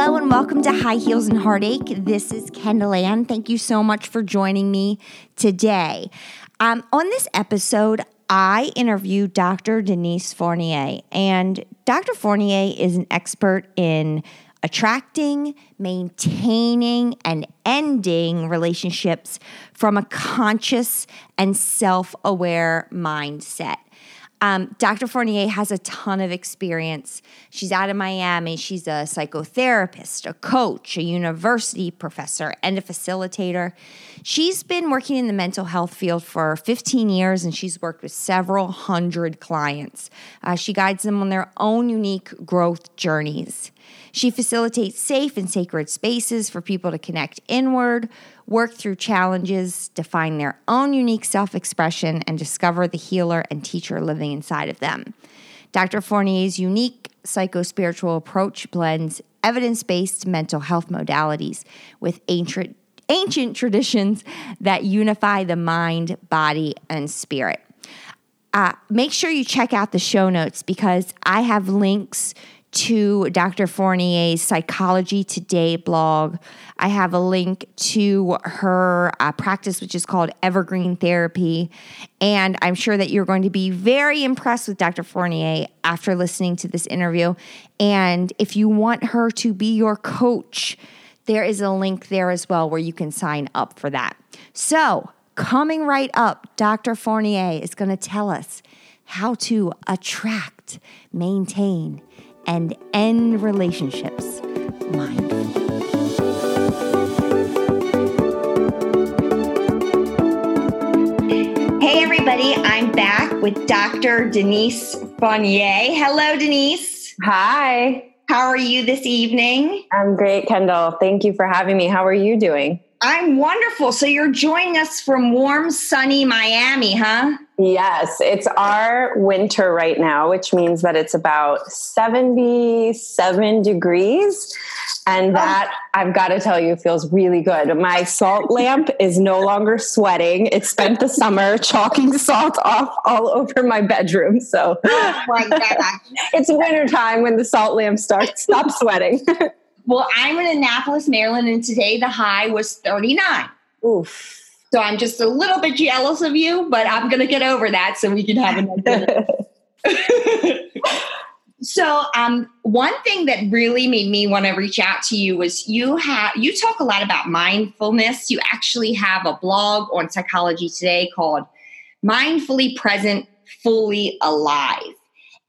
Hello and welcome to High Heels and Heartache. This is Kendall Ann. Thank you so much for joining me today. Um, on this episode, I interviewed Dr. Denise Fournier, and Dr. Fournier is an expert in attracting, maintaining, and ending relationships from a conscious and self aware mindset. Um, Dr. Fournier has a ton of experience. She's out of Miami. She's a psychotherapist, a coach, a university professor, and a facilitator. She's been working in the mental health field for 15 years and she's worked with several hundred clients. Uh, she guides them on their own unique growth journeys. She facilitates safe and sacred spaces for people to connect inward, work through challenges, define their own unique self expression, and discover the healer and teacher living inside of them. Dr. Fournier's unique psychospiritual approach blends evidence based mental health modalities with ancient, ancient traditions that unify the mind, body, and spirit. Uh, make sure you check out the show notes because I have links to Dr. Fournier's Psychology Today blog. I have a link to her uh, practice, which is called Evergreen Therapy. And I'm sure that you're going to be very impressed with Dr. Fournier after listening to this interview. And if you want her to be your coach, there is a link there as well where you can sign up for that. So, coming right up, Dr. Fournier is going to tell us how to attract, maintain, and end relationships mindfully. Hey, everybody, I'm back with Dr. Denise Fournier. Hello, Denise. Hi. How are you this evening? I'm great, Kendall. Thank you for having me. How are you doing? I'm wonderful. So, you're joining us from warm, sunny Miami, huh? Yes, it's our winter right now, which means that it's about 77 degrees. And oh. that. I've got to tell you, feels really good. My salt lamp is no longer sweating. It spent the summer chalking salt off all over my bedroom. So oh my it's wintertime when the salt lamp starts stop sweating. well, I'm in Annapolis, Maryland, and today the high was 39. Oof. So I'm just a little bit jealous of you, but I'm going to get over that so we can have another. so um, one thing that really made me want to reach out to you was you have you talk a lot about mindfulness. You actually have a blog on Psychology Today called "Mindfully Present, Fully Alive."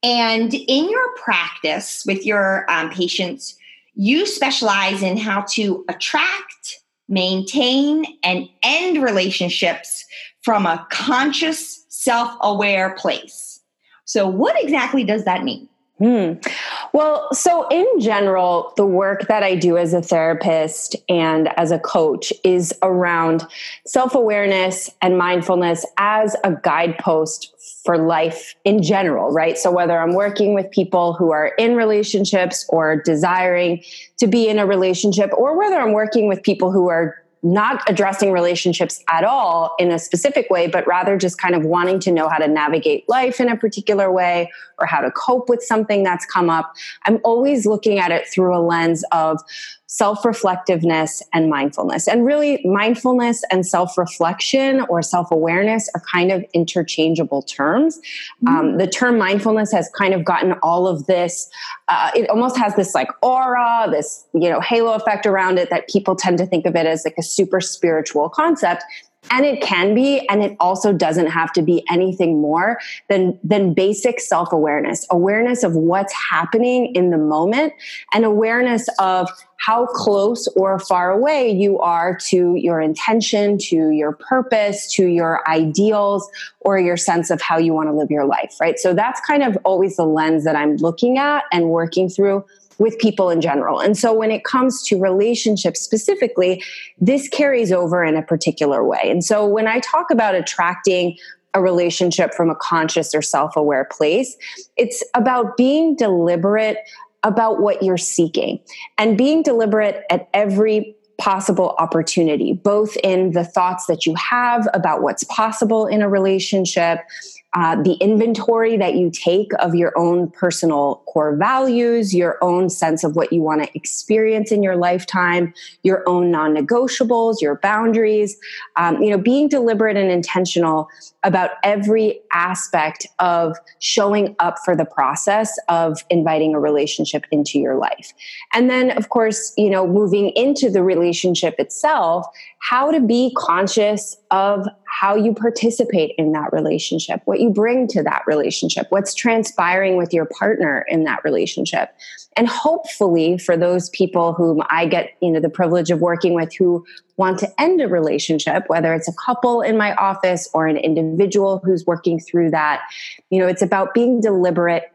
And in your practice with your um, patients, you specialize in how to attract, maintain, and end relationships from a conscious, self aware place. So, what exactly does that mean? Hmm. Well, so in general, the work that I do as a therapist and as a coach is around self awareness and mindfulness as a guidepost for life in general, right? So whether I'm working with people who are in relationships or desiring to be in a relationship, or whether I'm working with people who are not addressing relationships at all in a specific way, but rather just kind of wanting to know how to navigate life in a particular way or how to cope with something that's come up. I'm always looking at it through a lens of self reflectiveness and mindfulness. And really, mindfulness and self reflection or self awareness are kind of interchangeable terms. Mm-hmm. Um, the term mindfulness has kind of gotten all of this, uh, it almost has this like aura, this, you know, halo effect around it that people tend to think of it as like a super spiritual concept and it can be and it also doesn't have to be anything more than than basic self-awareness awareness of what's happening in the moment and awareness of how close or far away you are to your intention to your purpose to your ideals or your sense of how you want to live your life right? So that's kind of always the lens that i'm looking at and working through with people in general. And so when it comes to relationships specifically, this carries over in a particular way. And so when I talk about attracting a relationship from a conscious or self aware place, it's about being deliberate about what you're seeking and being deliberate at every possible opportunity, both in the thoughts that you have about what's possible in a relationship, uh, the inventory that you take of your own personal core values, your own sense of what you want to experience in your lifetime, your own non-negotiables, your boundaries. Um, you know, being deliberate and intentional about every aspect of showing up for the process of inviting a relationship into your life, and then of course, you know, moving into the relationship itself, how to be conscious of how you participate in that relationship, what you bring to that relationship, what's transpiring with your partner in that relationship. And hopefully for those people whom I get, you know, the privilege of working with who want to end a relationship, whether it's a couple in my office or an individual who's working through that, you know, it's about being deliberate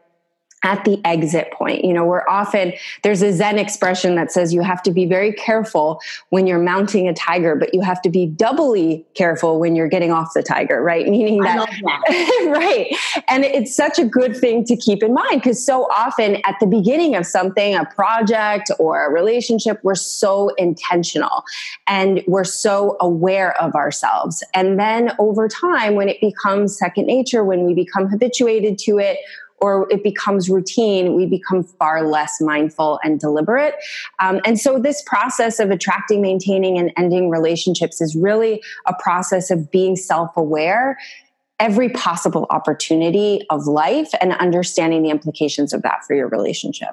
at the exit point. You know, we're often, there's a Zen expression that says you have to be very careful when you're mounting a tiger, but you have to be doubly careful when you're getting off the tiger, right? Meaning that, that. right. And it's such a good thing to keep in mind because so often at the beginning of something, a project or a relationship, we're so intentional and we're so aware of ourselves. And then over time, when it becomes second nature, when we become habituated to it, or it becomes routine, we become far less mindful and deliberate. Um, and so, this process of attracting, maintaining, and ending relationships is really a process of being self aware every possible opportunity of life and understanding the implications of that for your relationship.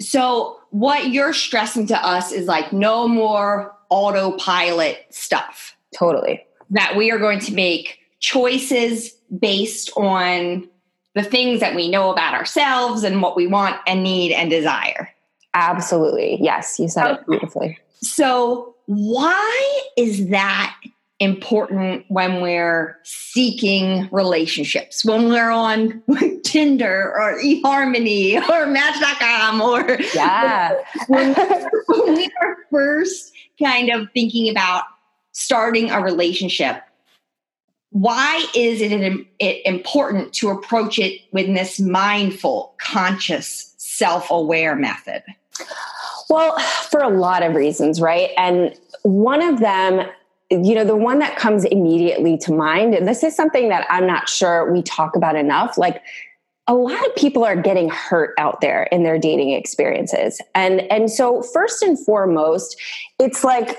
So, what you're stressing to us is like no more autopilot stuff. Totally. That we are going to make choices based on the things that we know about ourselves and what we want and need and desire. Absolutely. Yes, you said okay. it beautifully. So, why is that important when we're seeking relationships? When we're on Tinder or eHarmony or Match.com or yeah. when, when we are first kind of thinking about starting a relationship, why is it, it important to approach it with this mindful, conscious, self aware method? Well, for a lot of reasons, right? And one of them, you know, the one that comes immediately to mind, and this is something that I'm not sure we talk about enough, like a lot of people are getting hurt out there in their dating experiences. And and so first and foremost, it's like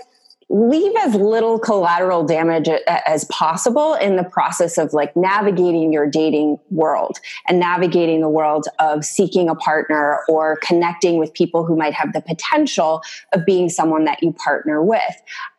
leave as little collateral damage as possible in the process of like navigating your dating world and navigating the world of seeking a partner or connecting with people who might have the potential of being someone that you partner with.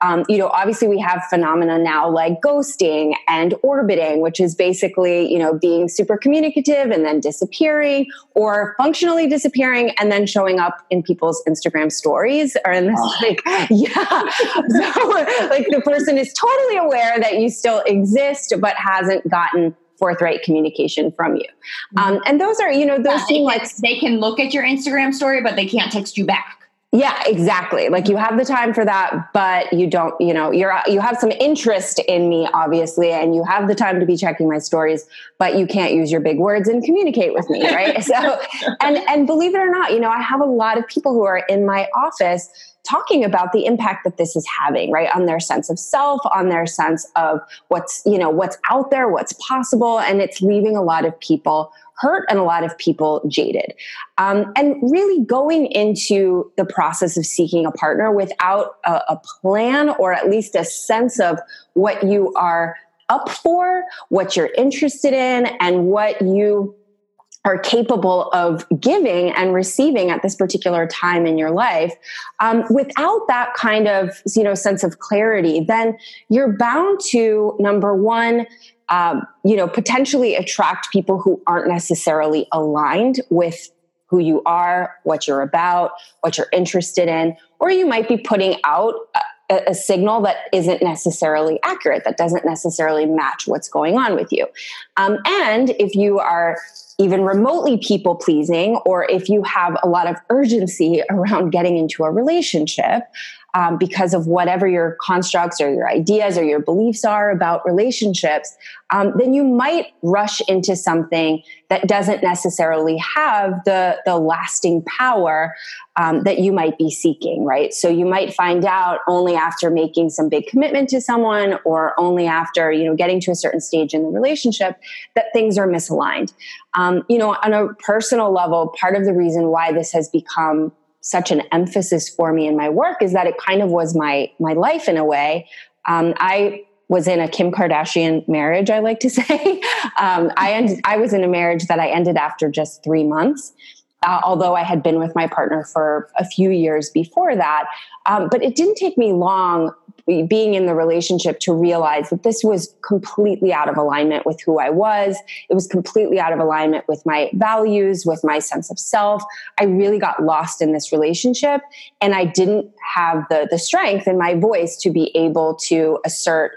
Um, you know, obviously we have phenomena now like ghosting and orbiting, which is basically, you know, being super communicative and then disappearing or functionally disappearing and then showing up in people's Instagram stories or in this oh. like, yeah. like the person is totally aware that you still exist, but hasn't gotten forthright communication from you. Um, and those are, you know, those yeah, seem like they can look at your Instagram story, but they can't text you back. Yeah, exactly. Like you have the time for that, but you don't, you know, you're you have some interest in me obviously and you have the time to be checking my stories, but you can't use your big words and communicate with me, right? so and and believe it or not, you know, I have a lot of people who are in my office talking about the impact that this is having right on their sense of self on their sense of what's you know what's out there what's possible and it's leaving a lot of people hurt and a lot of people jaded. Um, and really going into the process of seeking a partner without a, a plan or at least a sense of what you are up for what you're interested in and what you are capable of giving and receiving at this particular time in your life um, without that kind of you know sense of clarity then you're bound to number one um, you know potentially attract people who aren't necessarily aligned with who you are what you're about what you're interested in or you might be putting out a, a signal that isn't necessarily accurate that doesn't necessarily match what's going on with you. Um, and if you are even remotely people pleasing, or if you have a lot of urgency around getting into a relationship, um, because of whatever your constructs or your ideas or your beliefs are about relationships, um, then you might rush into something that doesn't necessarily have the, the lasting power um, that you might be seeking, right? So you might find out only after making some big commitment to someone or only after, you know, getting to a certain stage in the relationship that things are misaligned. Um, you know, on a personal level, part of the reason why this has become such an emphasis for me in my work is that it kind of was my my life in a way. Um, I was in a Kim Kardashian marriage. I like to say, um, I I was in a marriage that I ended after just three months. Uh, although I had been with my partner for a few years before that. Um, but it didn't take me long being in the relationship to realize that this was completely out of alignment with who I was. It was completely out of alignment with my values, with my sense of self. I really got lost in this relationship and I didn't have the, the strength in my voice to be able to assert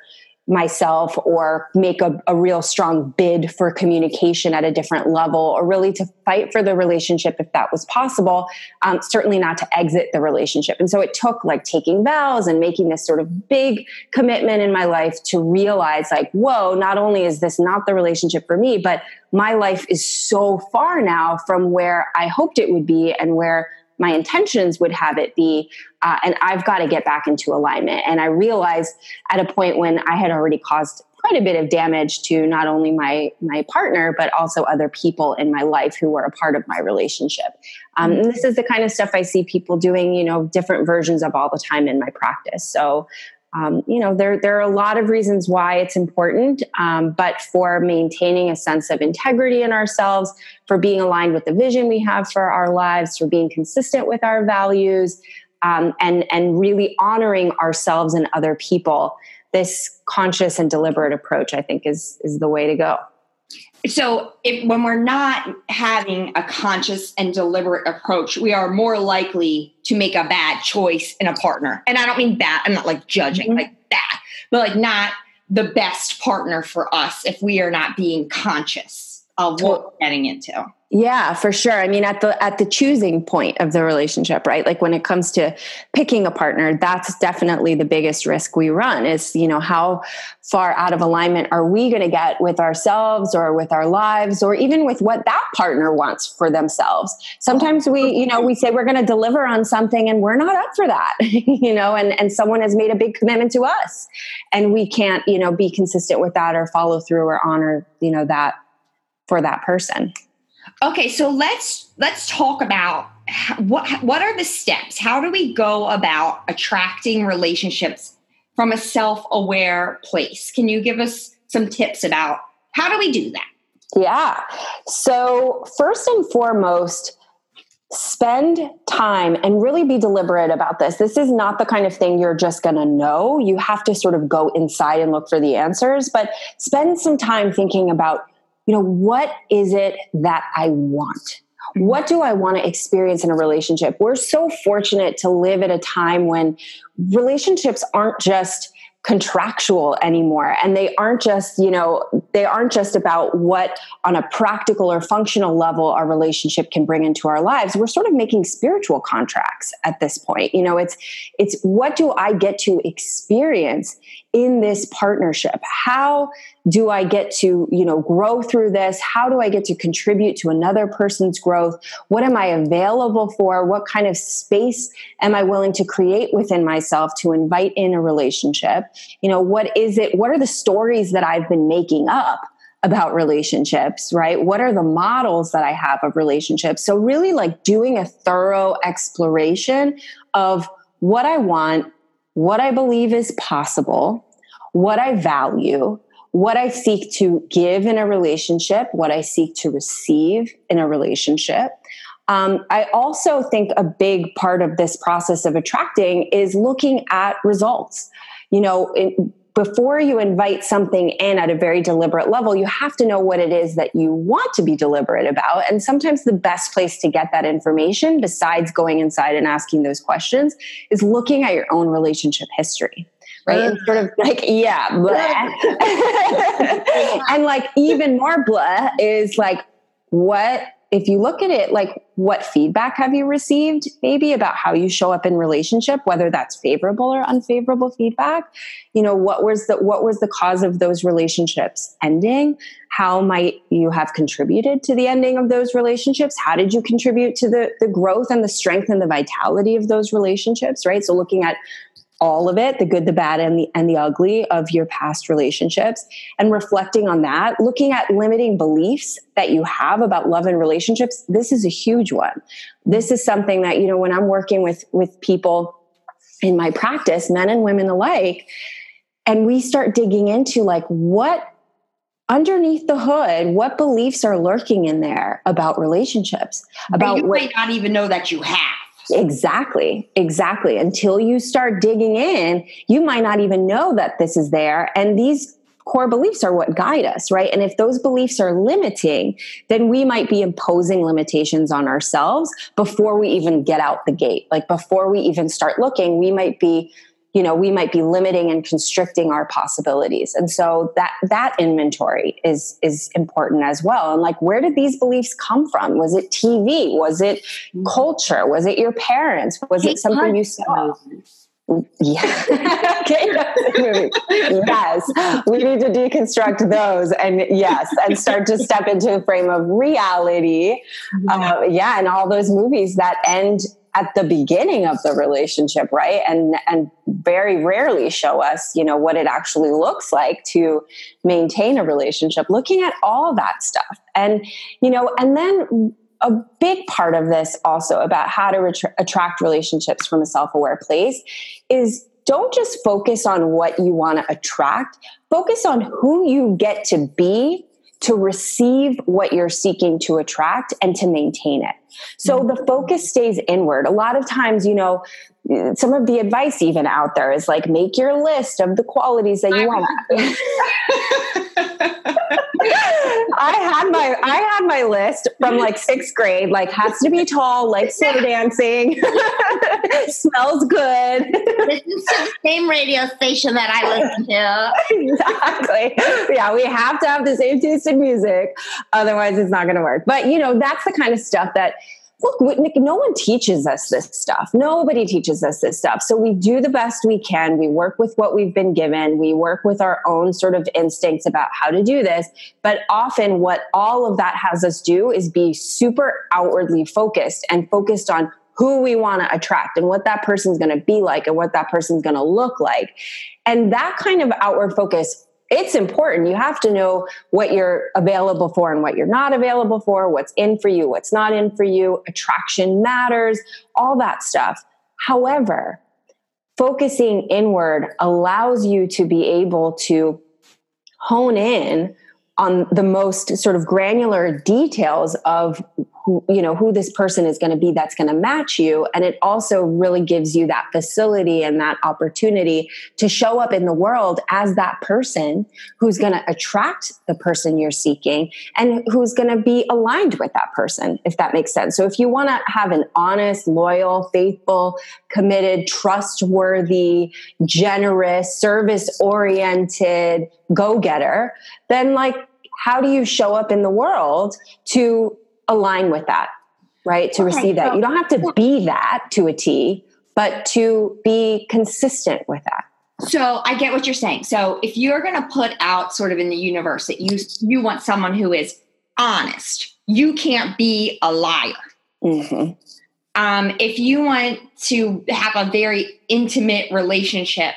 myself or make a, a, real strong bid for communication at a different level or really to fight for the relationship if that was possible um, certainly not to exit the relationship. And so it took like taking vows and making this sort of big commitment in my life to realize like whoa not only is this not the relationship for me but my life is so far now from where i hoped it would be and where my intentions would have it be. Uh, and I've got to get back into alignment. And I realized at a point when I had already caused quite a bit of damage to not only my my partner but also other people in my life who were a part of my relationship um, and this is the kind of stuff i see people doing you know different versions of all the time in my practice so um, you know there there are a lot of reasons why it's important um, but for maintaining a sense of integrity in ourselves for being aligned with the vision we have for our lives for being consistent with our values um, and and really honoring ourselves and other people. This conscious and deliberate approach i think is is the way to go so if, when we're not having a conscious and deliberate approach we are more likely to make a bad choice in a partner. And i don't mean bad i'm not like judging mm-hmm. like bad but like not the best partner for us if we are not being conscious of what we're getting into yeah, for sure. I mean, at the at the choosing point of the relationship, right? Like when it comes to picking a partner, that's definitely the biggest risk we run. Is you know how far out of alignment are we going to get with ourselves or with our lives or even with what that partner wants for themselves? Sometimes we, you know, we say we're going to deliver on something and we're not up for that, you know, and and someone has made a big commitment to us, and we can't, you know, be consistent with that or follow through or honor, you know, that for that person. Okay, so let's let's talk about what what are the steps? How do we go about attracting relationships from a self-aware place? Can you give us some tips about how do we do that? Yeah. So, first and foremost, spend time and really be deliberate about this. This is not the kind of thing you're just going to know. You have to sort of go inside and look for the answers, but spend some time thinking about you know, what is it that I want? What do I want to experience in a relationship? We're so fortunate to live at a time when relationships aren't just contractual anymore and they aren't just you know they aren't just about what on a practical or functional level our relationship can bring into our lives we're sort of making spiritual contracts at this point you know it's it's what do i get to experience in this partnership? How do i get to you know grow through this? How do i get to contribute to another person's growth? What am i available for? What kind of space am i willing to create within myself to invite in a relationship? You know what is it what are the stories that i've been making up about relationships right? What are the models that i have of relationships? So really like doing a thorough exploration of what i want what I believe is possible, what I value, what I seek to give in a relationship, what I seek to receive in a relationship. Um, I also think a big part of this process of attracting is looking at results. You know, in, before you invite something in at a very deliberate level, you have to know what it is that you want to be deliberate about. And sometimes the best place to get that information, besides going inside and asking those questions, is looking at your own relationship history. Right. and sort of like, yeah, blah. and like even more blah is like, what if you look at it like what feedback have you received maybe about how you show up in relationship whether that's favorable or unfavorable feedback? You know what was the what was the cause of those relationships ending? How might you have contributed to the ending of those relationships? How did you contribute to the the growth and the strength and the vitality of those relationships right? So looking at all of it the good the bad and the and the ugly of your past relationships and reflecting on that looking at limiting beliefs that you have about love and relationships this is a huge one. This is something that you know when i'm working with with people in my practice men and women alike and we start digging into like what underneath the hood what beliefs are lurking in there about relationships about you what might not even know that you have Exactly, exactly. Until you start digging in, you might not even know that this is there. And these core beliefs are what guide us, right? And if those beliefs are limiting, then we might be imposing limitations on ourselves before we even get out the gate. Like before we even start looking, we might be you know we might be limiting and constricting our possibilities and so that that inventory is is important as well and like where did these beliefs come from was it tv was it mm-hmm. culture was it your parents was it something you saw yeah. okay. yes. We need to deconstruct those and yes, and start to step into a frame of reality. Uh, yeah. And all those movies that end at the beginning of the relationship right? And and very rarely show us you know what it actually looks like to maintain a relationship looking at all that stuff. And you know and then a big part of this also about how to ret- attract relationships from a self-aware place is don't just focus on what you want to attract focus on who you get to be to receive what you're seeking to attract and to maintain it. So mm-hmm. the focus stays inward. A lot of times, you know, some of the advice even out there is like make your list of the qualities that you want. I had my I had my list from like sixth grade. Like has to be tall, likes slow dancing, smells good. This is the same radio station that I listen to. exactly. Yeah, we have to have the same taste in music, otherwise it's not going to work. But you know, that's the kind of stuff that look, no one teaches us this stuff. Nobody teaches us this stuff. So we do the best we can. We work with what we've been given. We work with our own sort of instincts about how to do this. But often, what all of that has us do is be super outwardly focused and focused on who we want to attract and what that person's going to be like and what that person's going to look like. And that kind of outward focus it's important. You have to know what you're available for and what you're not available for, what's in for you, what's not in for you. Attraction matters, all that stuff. However, focusing inward allows you to be able to hone in on the most sort of granular details of who, you know who this person is going to be that's going to match you. And it also really gives you that facility and that opportunity to show up in the world as that person who's going to attract the person you're seeking and who's going to be aligned with that person if that makes sense. So if you want to have an honest loyal faithful committed trustworthy generous service oriented go-getter then like how do you show up in the world to align with that, right? To okay, receive that. So, you don't have to be that to a T, but to be consistent with that. So I get what you're saying. So if you're going to put out sort of in the universe that you you want someone who is honest, you can't be a liar. Mm-hmm. Um, if you want to have a very intimate relationship,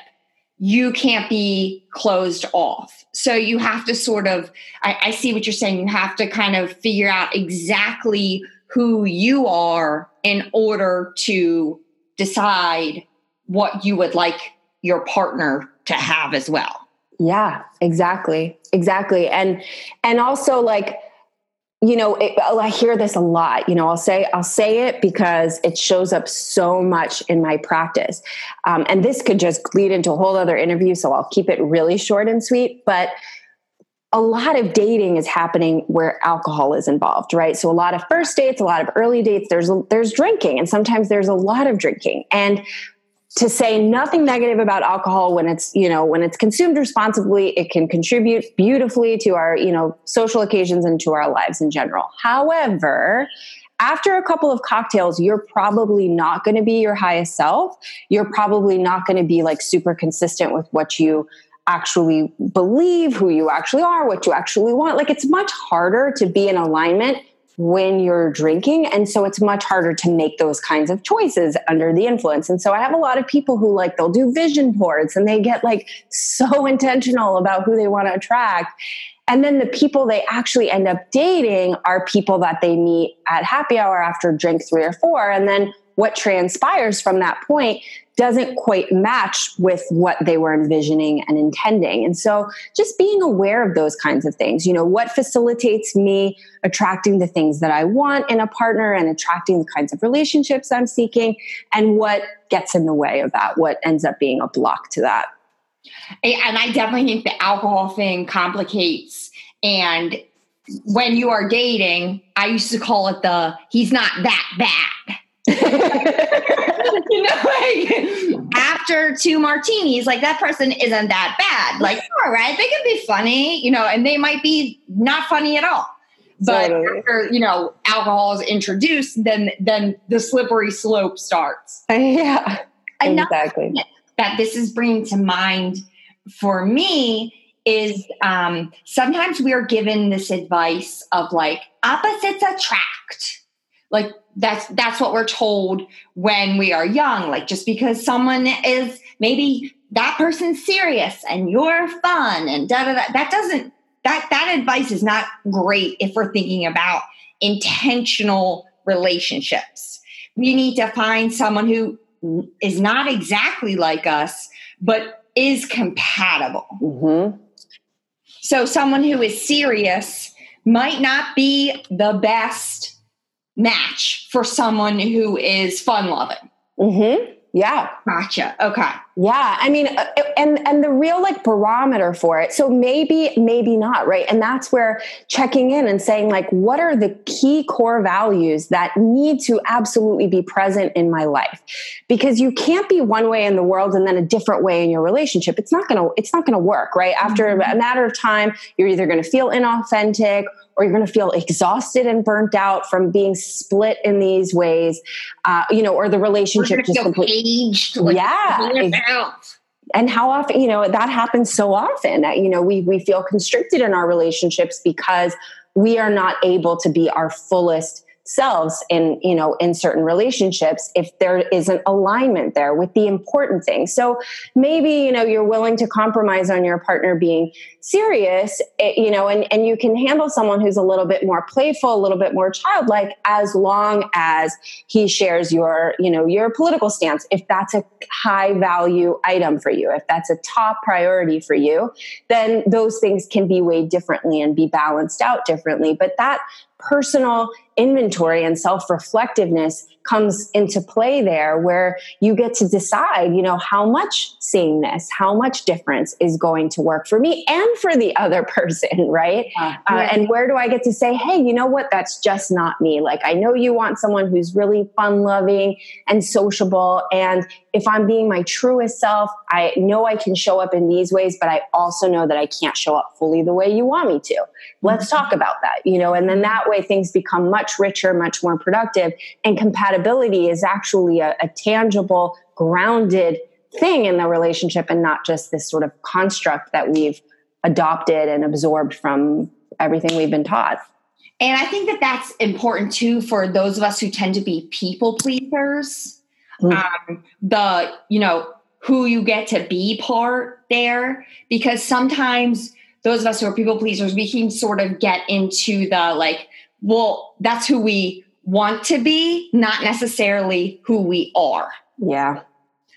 you can't be closed off. So you have to sort of, I, I, see what you're saying. You have to kind of figure out exactly who you are in order to decide what you would like your partner to have as well. Yeah, exactly. Exactly. And, and also like, you know it, i hear this a lot you know i'll say i'll say it because it shows up so much in my practice. Um, and this could just lead into a whole other interview so i'll keep it really short and sweet but a lot of dating is happening where alcohol is involved right? So a lot of first dates a lot of early dates there's there's drinking and sometimes there's a lot of drinking. And to say nothing negative about alcohol when it's you know when it's consumed responsibly it can contribute beautifully to our you know social occasions and to our lives in general. However after a couple of cocktails you're probably not going to be your highest self. You're probably not going to be like super consistent with what you actually believe who you actually are what you actually want. Like it's much harder to be in alignment when you're drinking. And so it's much harder to make those kinds of choices under the influence. And so I have a lot of people who like, they'll do vision boards and they get like so intentional about who they want to attract. And then the people they actually end up dating are people that they meet at happy hour after drink three or four. And then what transpires from that point doesn't quite match with what they were envisioning and intending. And so just being aware of those kinds of things, you know, what facilitates me attracting the things that I want in a partner and attracting the kinds of relationships I'm seeking, and what gets in the way of that, what ends up being a block to that. And I definitely think the alcohol thing complicates and when you are dating, I used to call it the he's not that bad. You know, like after two martinis, like that person isn't that bad. Like, all right, they can be funny, you know, and they might be not funny at all. But totally. after you know alcohol is introduced, then then the slippery slope starts. Yeah, exactly. That this is bringing to mind for me is um, sometimes we are given this advice of like opposites attract like that's that's what we're told when we are young like just because someone is maybe that person's serious and you're fun and da da da that doesn't that that advice is not great if we're thinking about intentional relationships we need to find someone who is not exactly like us but is compatible mm-hmm. so someone who is serious might not be the best match for someone who is fun loving. Mm-hmm. Yeah. Gotcha. Okay. Yeah. I mean, uh, and, and the real like barometer for it. So maybe, maybe not. Right. And that's where checking in and saying like, what are the key core values that need to absolutely be present in my life? Because you can't be one way in the world and then a different way in your relationship. It's not going to, it's not going to work. Right. After mm-hmm. a matter of time, you're either going to feel inauthentic or you're going to feel exhausted and burnt out from being split in these ways, uh, you know, or the relationship just completely. Like yeah. And how often, you know, that happens so often that, you know, we, we feel constricted in our relationships because we are not able to be our fullest selves in you know in certain relationships if there isn't alignment there with the important things. So maybe you know you're willing to compromise on your partner being serious eh, you know and and you can handle someone who's a little bit more playful a little bit more childlike as long as he shares your you know your political stance. If that's a high value item for you if that's a top priority for you then those things can be weighed differently and be balanced out differently. But that personal inventory and self reflectiveness comes into play there where you get to decide, you know, how much sameness, how much difference is going to work for me and for the other person, right? Uh, uh, and where do I get to say, hey, you know what? That's just not me. Like, I know you want someone who's really fun loving and sociable. And if I'm being my truest self, I know I can show up in these ways, but I also know that I can't show up fully the way you want me to. Let's mm-hmm. talk about that, you know, and then that way things become much richer, much more productive and compatible compatibility is actually a, a tangible, grounded thing in the relationship and not just this sort of construct that we've adopted and absorbed from everything we've been taught. And I think that that's important too for those of us who tend to be people pleasers. Mm. Um, the, you know, who you get to be part there, because sometimes those of us who are people pleasers, we can sort of get into the like, well, that's who we want to be, not necessarily who we are. Yeah.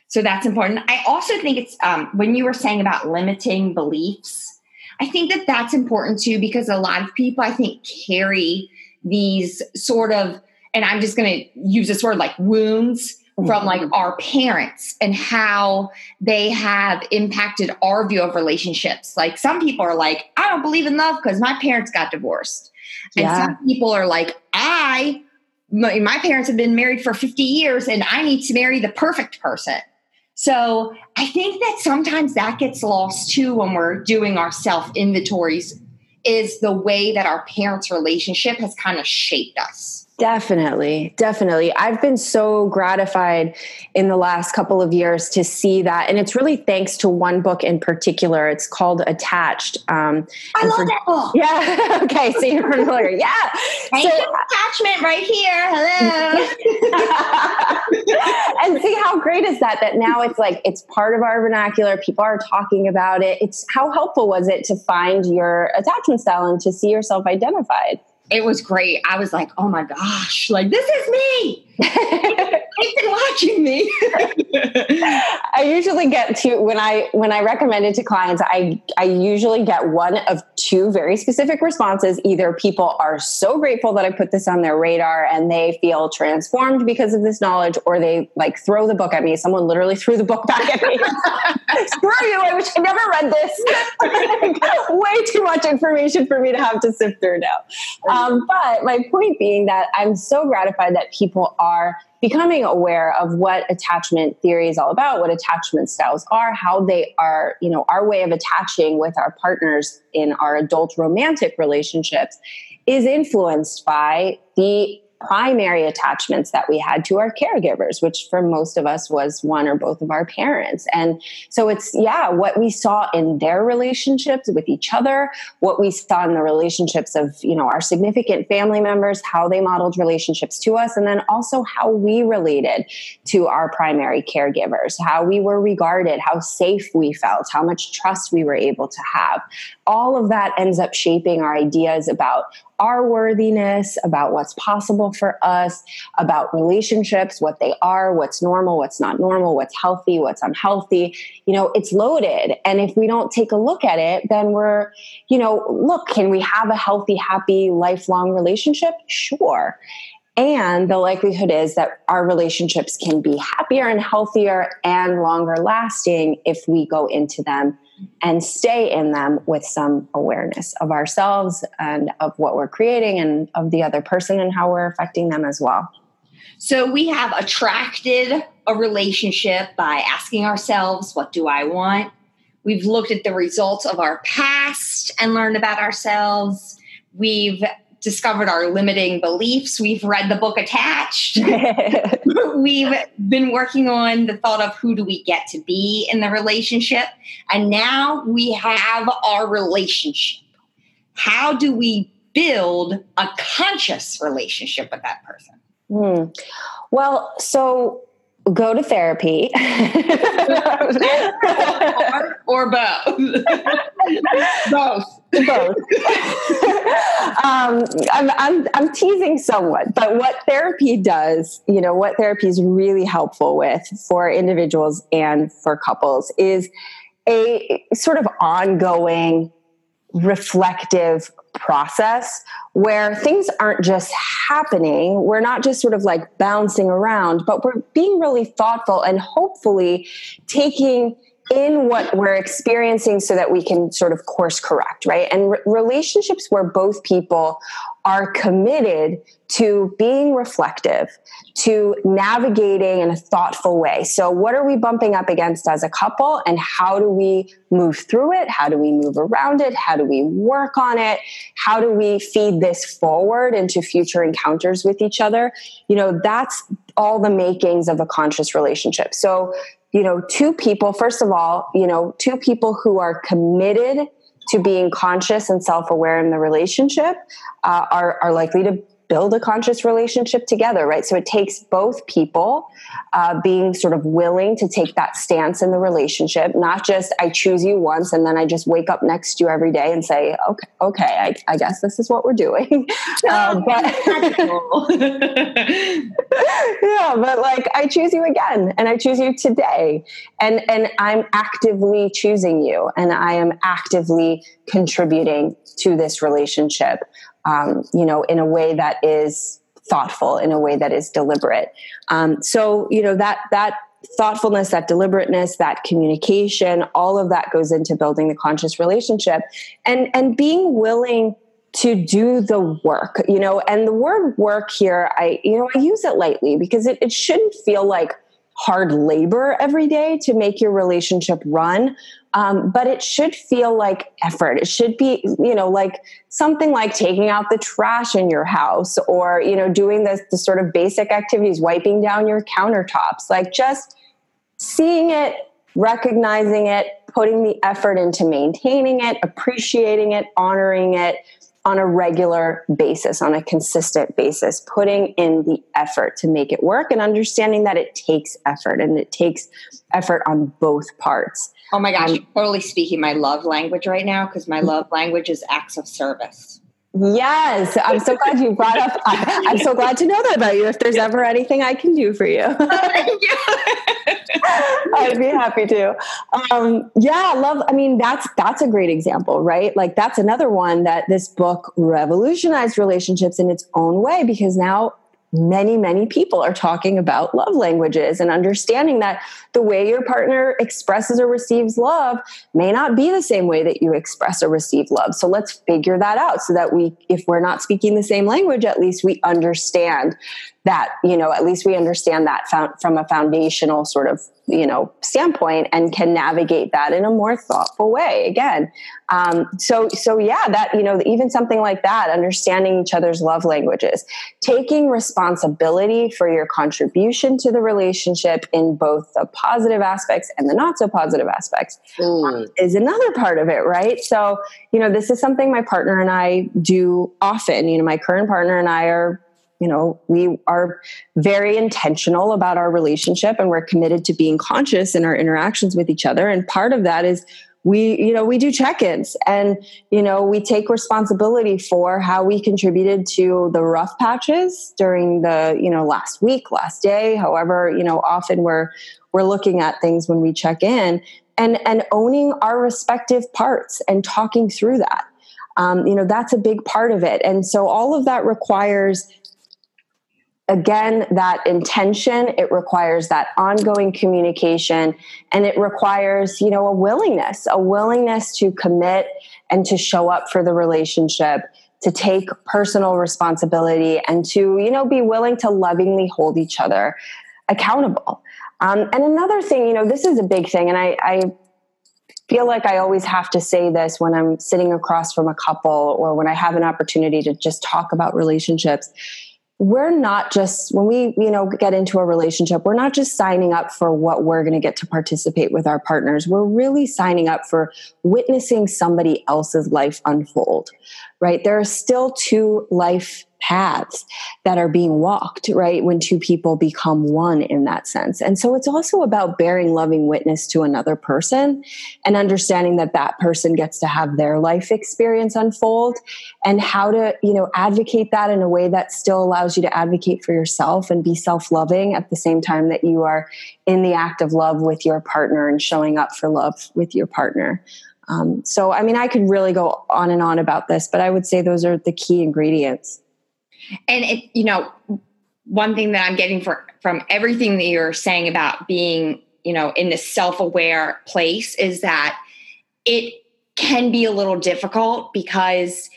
So that's important. I also think it's um, when you were saying about limiting beliefs, I think that that's important too because a lot of people, I think, carry these sort of, and I'm just going to use this word like wounds mm-hmm. from like our parents and how they have impacted our view of relationships. Like some people are like, I don't believe in love because my parents got divorced. And yeah. some people are like, I my, my parents have been married for 50 years and I need to marry the perfect person. So I think that sometimes that gets lost too when we're doing our self inventories, is the way that our parents' relationship has kind of shaped us. Definitely, definitely. I've been so gratified in the last couple of years to see that. And it's really thanks to one book in particular. It's called Attached. Um, I love for, that book. Yeah. okay. So you're familiar. Yeah. So, attachment right here. Hello. and see how great is that? That now it's like, it's part of our vernacular. People are talking about it. It's how helpful was it to find your attachment style and to see yourself identified? It was great. I was like, oh my gosh, like this is me. They've been watching me. I usually get to when I when I recommend it to clients, I I usually get one of two very specific responses. Either people are so grateful that I put this on their radar and they feel transformed because of this knowledge, or they like throw the book at me. Someone literally threw the book back at me. Screw you! I wish I never read this. Way too much information for me to have to sift through now. Um, but my point being that I'm so gratified that people are becoming aware of what attachment theory is all about, what attachment styles are, how they are, you know, our way of attaching with our partners in our adult romantic relationships is influenced by the primary attachments that we had to our caregivers, which for most of us was one or both of our parents. And so it's, yeah, what we saw in their relationships with each other, what we saw in the relationships of, you know, our significant family members, how they modeled relationships to us, and then also how we related to our primary caregivers, how we were regarded, how safe we felt, how much trust we were able to have. All of that ends up shaping our ideas about our worthiness, about what's possible for us, about relationships, what they are, what's normal, what's not normal, what's healthy, what's unhealthy. You know, it's loaded. And if we don't take a look at it, then we're, you know, look, can we have a healthy, happy, lifelong relationship? Sure. And the likelihood is that our relationships can be happier and healthier and longer lasting if we go into them and stay in them with some awareness of ourselves and of what we're creating and of the other person and how we're affecting them as well. So we have attracted a relationship by asking ourselves, What do I want? We've looked at the results of our past and learned about ourselves. We've discovered our limiting beliefs. We've read the book Attached. We've been working on the thought of who do we get to be in the relationship. And now we have our relationship. How do we build a conscious relationship with that person? Hmm. Well, so go to therapy. Or, or, both. Both. Both. Um, I'm, I'm, I'm teasing somewhat but what therapy does you know what therapy is really helpful with for individuals and for couples is a sort of ongoing reflective process where things aren't just happening. We're not just sort of like bouncing around, but we're being really thoughtful and hopefully taking in what we're experiencing so that we can sort of course correct, right? And re- relationships where both people are committed to being reflective, to navigating in a thoughtful way. So, what are we bumping up against as a couple, and how do we move through it? How do we move around it? How do we work on it? How do we feed this forward into future encounters with each other? You know, that's all the makings of a conscious relationship. So, you know, two people, first of all, you know, two people who are committed to being conscious and self-aware in the relationship uh, are, are likely to build a conscious relationship together, right? So it takes both people uh, being sort of willing to take that stance in the relationship, not just I choose you once and then I just wake up next to you every day and say, okay, okay, I, I guess this is what we're doing. uh, but yeah, but like I choose you again and I choose you today, and and I'm actively choosing you, and I am actively contributing to this relationship um, you know, in a way that is thoughtful, in a way that is deliberate. Um, so, you know, that that thoughtfulness, that deliberateness, that communication, all of that goes into building the conscious relationship, and and being willing to do the work you know and the word work here i you know i use it lightly because it, it shouldn't feel like hard labor every day to make your relationship run. Um, but it should feel like effort. It should be, you know, like something like taking out the trash in your house or, you know, doing the, the sort of basic activities, wiping down your countertops, like just seeing it, recognizing it, putting the effort into maintaining it, appreciating it, honoring it, on a regular basis, on a consistent basis, putting in the effort to make it work and understanding that it takes effort and it takes effort on both parts. Oh my gosh, um, totally speaking my love language right now because my love language is acts of service. Yes, I'm so glad you brought up. I, am so glad to know that about you. If there's ever anything I can do for you, you. I'd be happy to. Um, yeah, love. I mean, that's that's a great example, right? Like that's another one that this book revolutionized relationships in its own way because now many, many people are talking about love languages and understanding that the way your partner expresses or receives love may not be the same way that you express or receive love. So let's figure that out so that we, if we're not speaking the same language, at least we understand that, you know, at least we understand that from a foundational sort of you know standpoint and can navigate that in a more thoughtful way again. Um, so so yeah that you know even something like that understanding each other's love languages taking responsibility for your contribution to the relationship in both the positive aspects and the not so positive aspects mm. is another part of it right? So you know this is something my partner and i do often. You know my current partner and i are you know we are very intentional about our relationship and we're committed to being conscious in our interactions with each other. And part of that is we you know we do check-ins and you know we take responsibility for how we contributed to the rough patches during the you know last week last day however you know often we're we're looking at things when we check in and and owning our respective parts and talking through that. Um, you know that's a big part of it. And so all of that requires again that intention it requires that ongoing communication and it requires you know a willingness a willingness to commit and to show up for the relationship to take personal responsibility and to you know be willing to lovingly hold each other accountable. Um, and another thing you know this is a big thing and I, I feel like I always have to say this when I'm sitting across from a couple or when I have an opportunity to just talk about relationships we're not just when we you know get into a relationship we're not just signing up for what we're going to get to participate with our partners. We're really signing up for witnessing somebody else's life unfold right there are still two life paths that are being walked, right? When two people become one in that sense. And so it's also about bearing loving witness to another person and understanding that that person gets to have their life experience unfold and how to, you know, advocate that in a way that still allows you to advocate for yourself and be self loving at the same time that you are in the act of love with your partner and showing up for love with your partner. Um, so, I mean, I could really go on and on about this, but I would say those are the key ingredients. And it, you know, one thing that I'm getting for, from everything that you're saying about being, you know, in this self-aware place is that it can be a little difficult because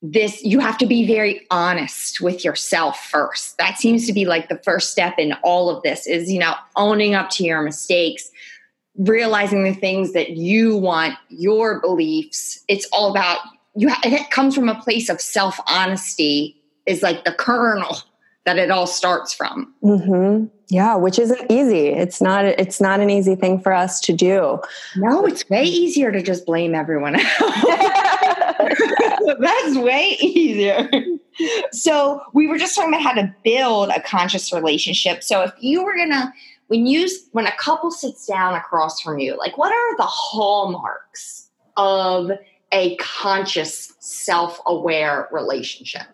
this you have to be very honest with yourself first that seems to be like the first step in all of this is you know owning up to your mistakes realizing the things that you want your beliefs it's all about you it comes from a place of self honesty is like the kernel that it all starts from. Mm-hmm. Yeah, which isn't easy. It's not. It's not an easy thing for us to do. No, it's way easier to just blame everyone else. That's way easier. So we were just talking about how to build a conscious relationship. So if you were gonna, when you when a couple sits down across from you, like what are the hallmarks of a conscious, self-aware relationship?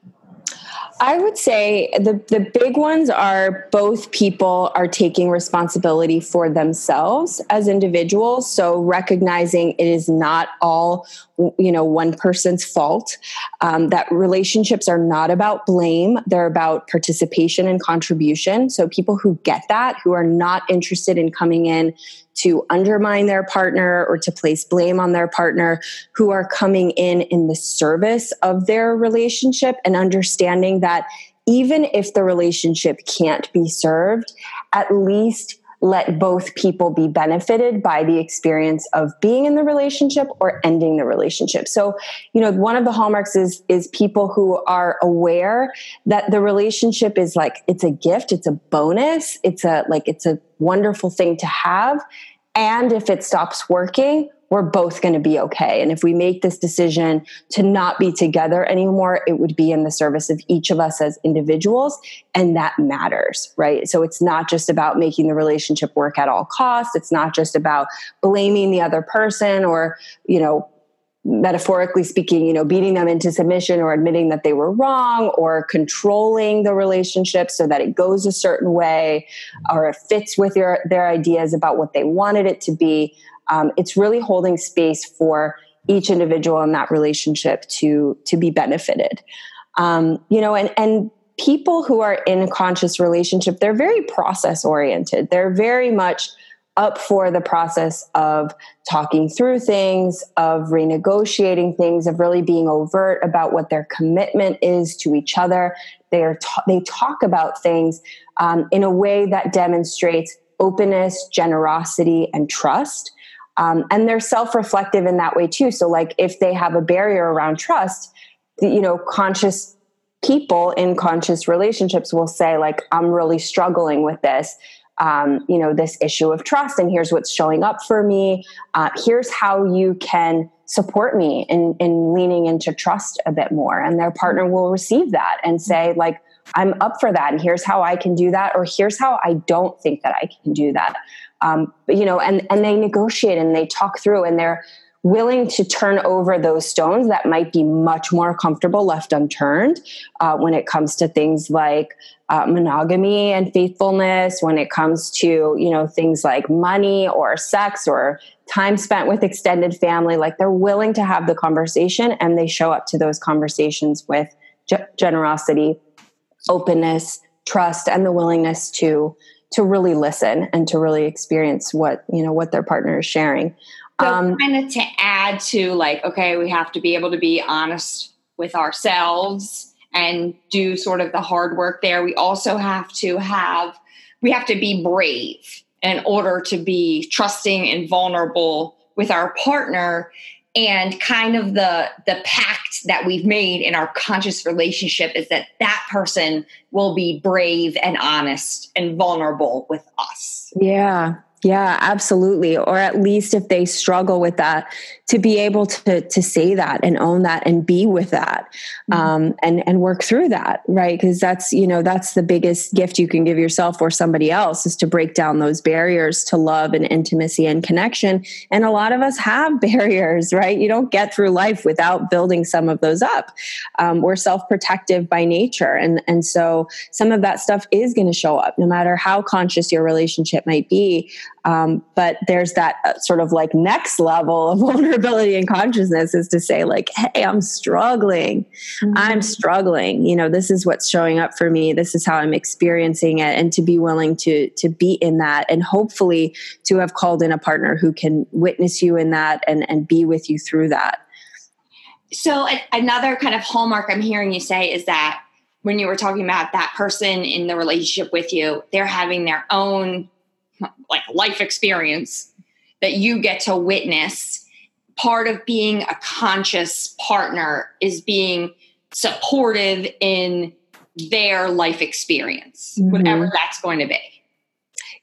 I would say the, the big ones are both people are taking responsibility for themselves as individuals. So recognizing it is not all, you know, one person's fault. Um, that relationships are not about blame. They're about participation and contribution. So people who get that, who are not interested in coming in to undermine their partner or to place blame on their partner who are coming in in the service of their relationship and understanding that even if the relationship can't be served, at least let both people be benefited by the experience of being in the relationship or ending the relationship. So, you know, one of the hallmarks is is people who are aware that the relationship is like it's a gift, it's a bonus, it's a like it's a wonderful thing to have. And if it stops working, we're both going to be okay. And if we make this decision to not be together anymore, it would be in the service of each of us as individuals. And that matters, right? So it's not just about making the relationship work at all costs. It's not just about blaming the other person or, you know, metaphorically speaking, you know, beating them into submission or admitting that they were wrong or controlling the relationship so that it goes a certain way or it fits with your their ideas about what they wanted it to be um, it's really holding space for each individual in that relationship to to be benefited. Um, you know and and people who are in a conscious relationship they're very process oriented. They're very much up for the process of talking through things of renegotiating things of really being overt about what their commitment is to each other. They are they talk about things um, in a way that demonstrates openness generosity and trust um, and they're self-reflective in that way too. So like if they have a barrier around trust you know conscious people in conscious relationships will say like i'm really struggling with this um, you know this issue of trust and here's what's showing up for me. Uh, here's how you can support me in, in leaning into trust a bit more. And their partner will receive that and say like i'm up for that. And here's how i can do that or here's how i don't think that i can do that um, you know, and and they negotiate and they talk through and they're willing to turn over those stones that might be much more comfortable left unturned uh, when it comes to things like uh, monogamy and faithfulness when it comes to you know things like money or sex or time spent with extended family. Like they're willing to have the conversation and they show up to those conversations with ge- generosity openness trust and the willingness to to really listen and to really experience what you know what their partner is sharing. So um, kind of to add to like okay we have to be able to be honest with ourselves and do sort of the hard work there. We also have to have we have to be brave in order to be trusting and vulnerable with our partner and kind of the the pact that we've made in our conscious relationship is that that person will be brave and honest and vulnerable with us. Yeah yeah, absolutely. Or at least if they struggle with that, to be able to to say that and own that and be with that, mm-hmm. um, and and work through that, right? Because that's you know that's the biggest gift you can give yourself or somebody else is to break down those barriers to love and intimacy and connection. And a lot of us have barriers, right? You don't get through life without building some of those up. Um, we're self protective by nature, and and so some of that stuff is going to show up, no matter how conscious your relationship might be. Um, but there's that uh, sort of like next level of vulnerability and consciousness is to say like, Hey, I'm struggling. Mm-hmm. I'm struggling. You know, this is what's showing up for me. This is how I'm experiencing it. And to be willing to, to be in that and hopefully to have called in a partner who can witness you in that and, and be with you through that. So another kind of hallmark I'm hearing you say is that when you were talking about that person in the relationship with you, they're having their own like life experience that you get to witness part of being a conscious partner is being supportive in their life experience mm-hmm. whatever that's going to be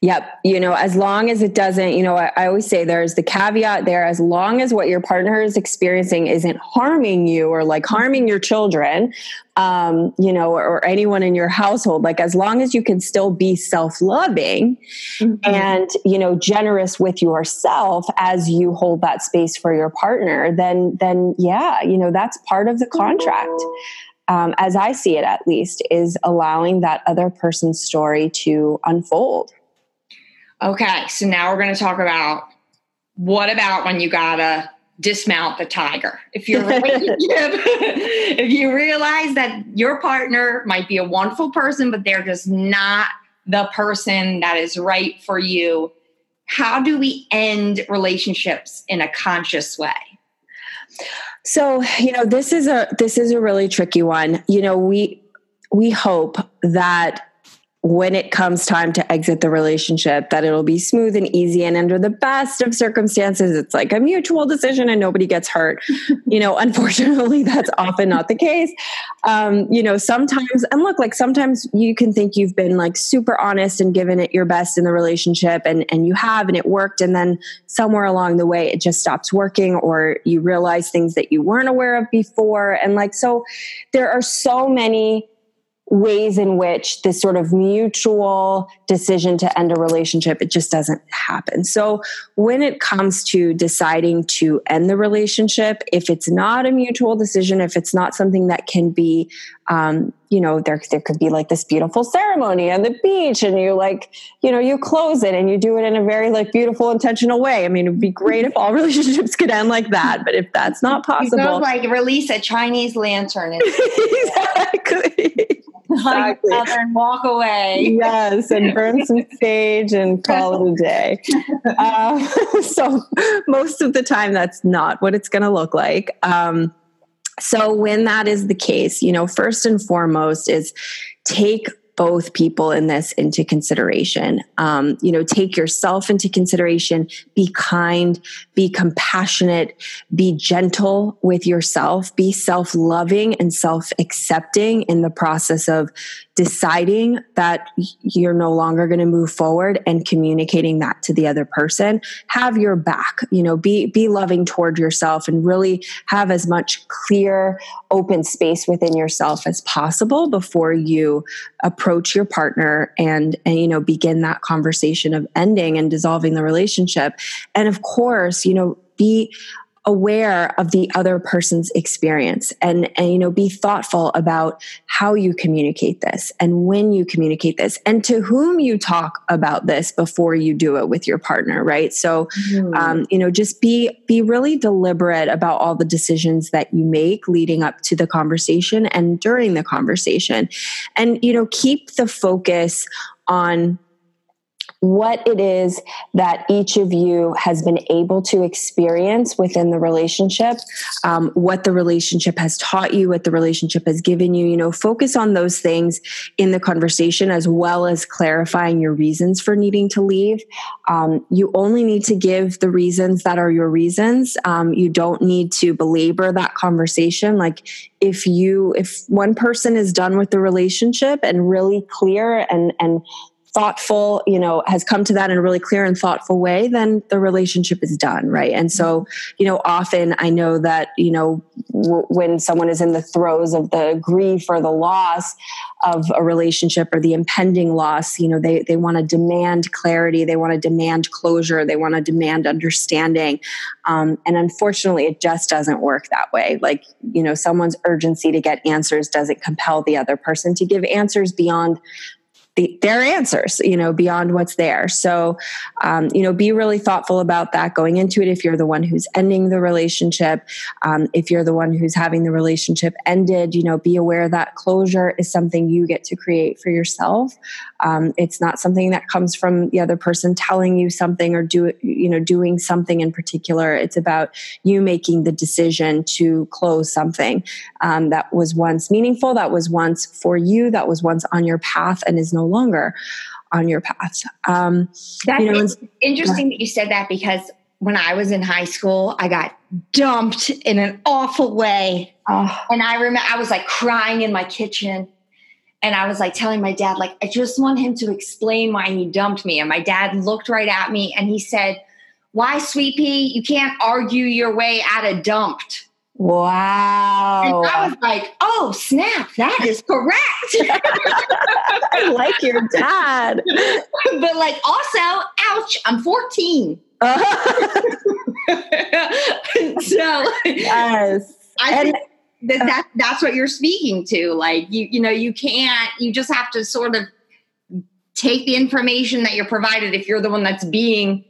Yep. You know, as long as it doesn't, you know, I, I, always say there's the caveat there, as long as what your partner is experiencing isn't harming you or like harming your children, um, you know, or, or anyone in your household, like as long as you can still be self loving mm-hmm. and, you know, generous with yourself as you hold that space for your partner, then, then yeah, you know, that's part of the contract. Um, as I see it, at least, is allowing that other person's story to unfold. Okay, so now we're going to talk about what about when you gotta dismount the tiger? If you're if you realize that your partner might be a wonderful person, but they're just not the person that is right for you, how do we end relationships in a conscious way? So, you know, this is a this is a really tricky one. You know, we we hope that when it comes time to exit the relationship that it'll be smooth and easy. And under the best of circumstances it's like a mutual decision and nobody gets hurt. You know unfortunately that's often not the case. Um, you know sometimes and look like sometimes you can think you've been like super honest and given it your best in the relationship and and you have and it worked. And then somewhere along the way it just stops working or you realize things that you weren't aware of before. And like so there are so many ways in which this sort of mutual decision to end a relationship it just doesn't happen. So when it comes to deciding to end the relationship if it's not a mutual decision if it's not something that can be um, you know there, there could be like this beautiful ceremony on the beach and you like you know you close it and you do it in a very like beautiful intentional way i mean it would be great if all relationships could end like that but if that's not possible you like release a chinese lantern exactly exactly. and walk away. Yes, and burn some sage and call it a day. Uh, so most of the time, that's not what it's going to look like. Um, so when that is the case, you know, first and foremost is take both people in this into consideration. Um, you know, take yourself into consideration, be kind, be compassionate, be gentle with yourself, be self loving and self accepting in the process of deciding that you're no longer going to move forward and communicating that to the other person have your back you know be be loving toward yourself and really have as much clear open space within yourself as possible before you approach your partner and and you know begin that conversation of ending and dissolving the relationship. And of course you know be aware of the other person's experience and, and you know be thoughtful about how you communicate this and when you communicate this and to whom you talk about this before you do it with your partner right so mm. um, you know just be be really deliberate about all the decisions that you make leading up to the conversation and during the conversation and you know keep the focus on what it is that each of you has been able to experience within the relationship, um, what the relationship has taught you, what the relationship has given you. You know, focus on those things in the conversation as well as clarifying your reasons for needing to leave. Um, you only need to give the reasons that are your reasons. Um, you don't need to belabor that conversation. Like, if you if one person is done with the relationship and really clear and and thoughtful, you know, has come to that in a really clear and thoughtful way, then the relationship is done, right? And so, you know, often I know that, you know, w- when someone is in the throes of the grief or the loss of a relationship or the impending loss, you know, they they want to demand clarity, they want to demand closure, they want to demand understanding, um, and unfortunately, it just doesn't work that way. Like, you know, someone's urgency to get answers doesn't compel the other person to give answers beyond the, their answers, you know, beyond what's there. So, um, you know, be really thoughtful about that going into it. If you're the one who's ending the relationship, um, if you're the one who's having the relationship ended, you know, be aware that closure is something you get to create for yourself. Um, it's not something that comes from the other person telling you something or do you know doing something in particular. It's about you making the decision to close something um, that was once meaningful, that was once for you, that was once on your path, and is no longer on your path. Um, That's you know, interesting that you said that because when I was in high school, I got dumped in an awful way. Oh. And I remember I was like crying in my kitchen. And I was like telling my dad, like, I just want him to explain why he dumped me. And my dad looked right at me and he said, Why, sweet pea? You can't argue your way out of dumped. Wow. And I was like, oh, snap, that is correct. I like your dad. but like also, ouch, I'm 14. so yes. I think that, that that's what you're speaking to. Like you, you know, you can't, you just have to sort of take the information that you're provided if you're the one that's being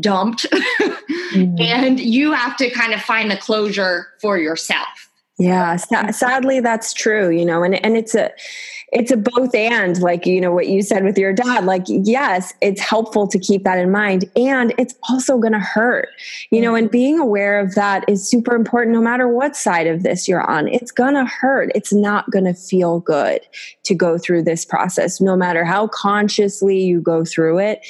dumped mm-hmm. and you have to kind of find the closure for yourself yeah sadly that's true you know and and it's a it's a both and like you know what you said with your dad like yes it's helpful to keep that in mind and it's also going to hurt you know and being aware of that is super important no matter what side of this you're on. It's going to hurt. It's not going to feel good to go through this process no matter how consciously you go through it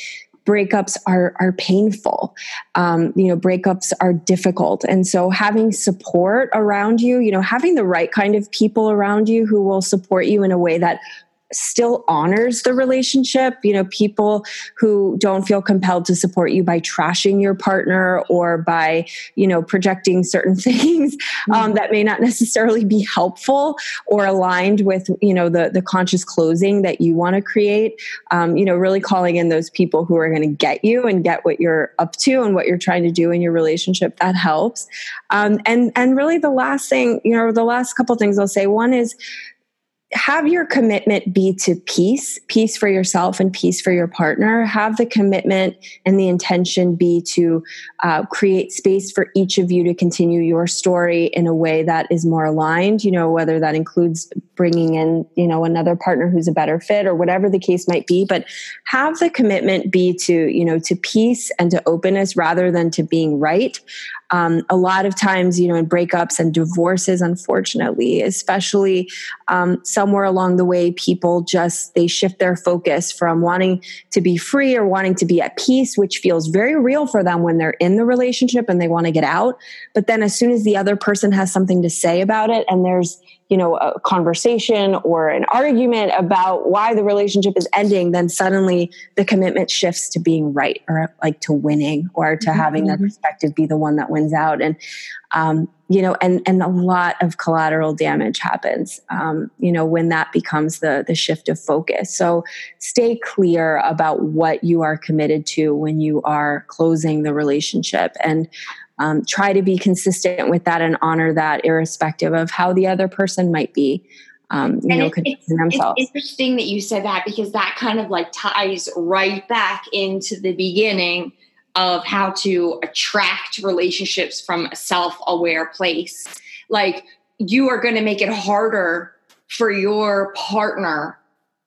breakups are are painful. Um, you know breakups are difficult. And so having support around you you know having the right kind of people around you who will support you in a way that still honors the relationship. You know, people who don't feel compelled to support you by trashing your partner or by, you know, projecting certain things um, mm-hmm. that may not necessarily be helpful or aligned with, you know, the, the conscious closing that you want to create. Um, you know, really calling in those people who are going to get you and get what you're up to and what you're trying to do in your relationship. That helps. Um, and, and really the last thing, you know, the last couple things I'll say, one is, have your commitment be to peace, peace for yourself and peace for your partner. Have the commitment and the intention be to uh, create space for each of you to continue your story in a way that is more aligned, you know, whether that includes bringing in, you know, another partner who's a better fit or whatever the case might be. But have the commitment be to, you know, to peace and to openness rather than to being right. Um, a lot of times, you know, in breakups and divorces, unfortunately, especially um, somewhere along the way, people just they shift their focus from wanting to be free or wanting to be at peace, which feels very real for them when they're in the relationship and they want to get out. But then, as soon as the other person has something to say about it, and there's you know a conversation or an argument about why the relationship is ending then suddenly the commitment shifts to being right or like to winning or to mm-hmm. having that mm-hmm. perspective be the one that wins out and um, you know and and a lot of collateral damage happens um, you know when that becomes the the shift of focus so stay clear about what you are committed to when you are closing the relationship and um, try to be consistent with that and honor that irrespective of how the other person might be um, you and know, it, it's, themselves. It's interesting that you said that because that kind of like ties right back into the beginning of how to attract relationships from a self-aware place. Like you are going to make it harder for your partner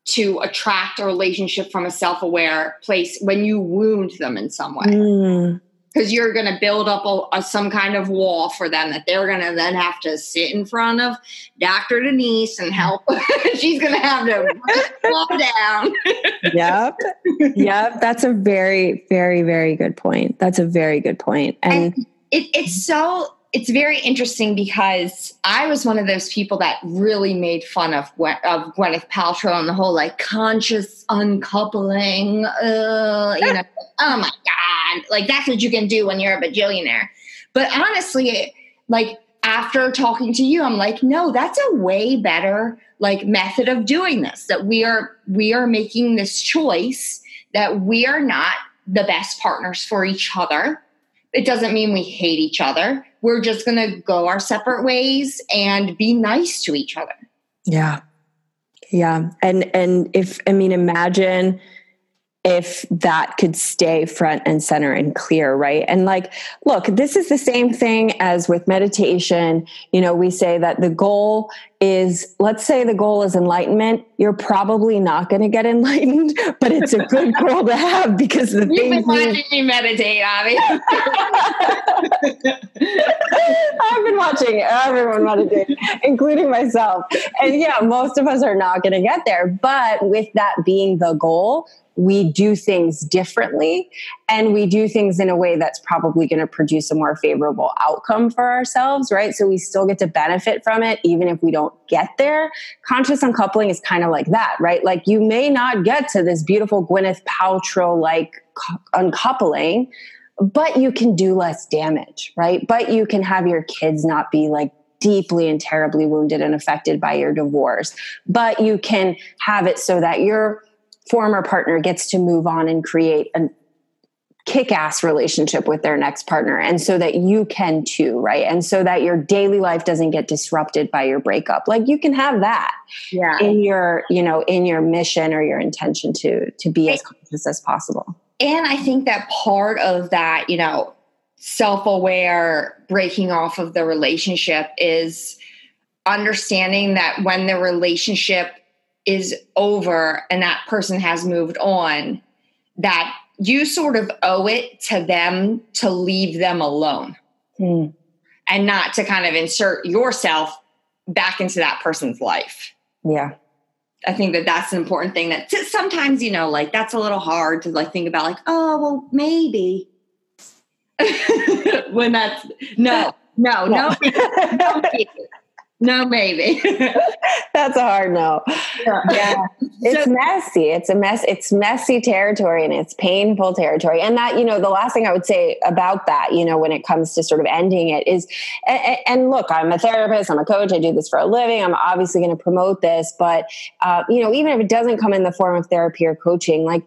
to attract a relationship from a self-aware place when you wound them in some way. Mm because you're going to build up a, a, some kind of wall for them that they're going to then have to sit in front of Dr. Denise and help. She's going to have to slow down. yep. Yep. That's a very, very, very good point. That's a very good point. And, and it, it's so it's very interesting because I was one of those people that really made fun of of Gwyneth Paltrow and the whole like conscious uncoupling. Uh, you know, oh my god, like that's what you can do when you're a bajillionaire. But honestly, like after talking to you, I'm like, no, that's a way better like method of doing this. That we are we are making this choice that we are not the best partners for each other. It doesn't mean we hate each other we're just going to go our separate ways and be nice to each other. Yeah. Yeah. And and if I mean imagine if that could stay front and center and clear, right? And like, look, this is the same thing as with meditation. You know, we say that the goal is, let's say the goal is enlightenment. You're probably not going to get enlightened, but it's a good goal to have because the You've been watching me meditate, Abby. I've been watching everyone meditate, including myself. And yeah, most of us are not going to get there. But with that being the goal, we do things differently and we do things in a way that's probably going to produce a more favorable outcome for ourselves, right? So we still get to benefit from it even if we don't get there. Conscious uncoupling is kind of like that, right? Like you may not get to this beautiful Gwyneth Paltrow like uncoupling, but you can do less damage, right? But you can have your kids not be like deeply and terribly wounded and affected by your divorce. But you can have it so that you're former partner gets to move on and create a kick-ass relationship with their next partner and so that you can too right? And so that your daily life doesn't get disrupted by your breakup. Like you can have that yeah. in your you know in your mission or your intention to to be as conscious as possible. And i think that part of that you know self-aware breaking off of the relationship is understanding that when the relationship is over and that person has moved on, that you sort of owe it to them to leave them alone hmm. and not to kind of insert yourself back into that person's life. Yeah. I think that that's an important thing that sometimes, you know, like that's a little hard to like think about like, oh, well, maybe. when that's no, no, no, no, no, maybe. That's a hard no. Yeah. It's so, messy. It's a mess. It's messy territory and it's painful territory. And that, you know, the last thing I would say about that, you know, when it comes to sort of ending it is, and, and look, I'm a therapist, I'm a coach, I do this for a living. I'm obviously going to promote this, but, uh, you know, even if it doesn't come in the form of therapy or coaching, like,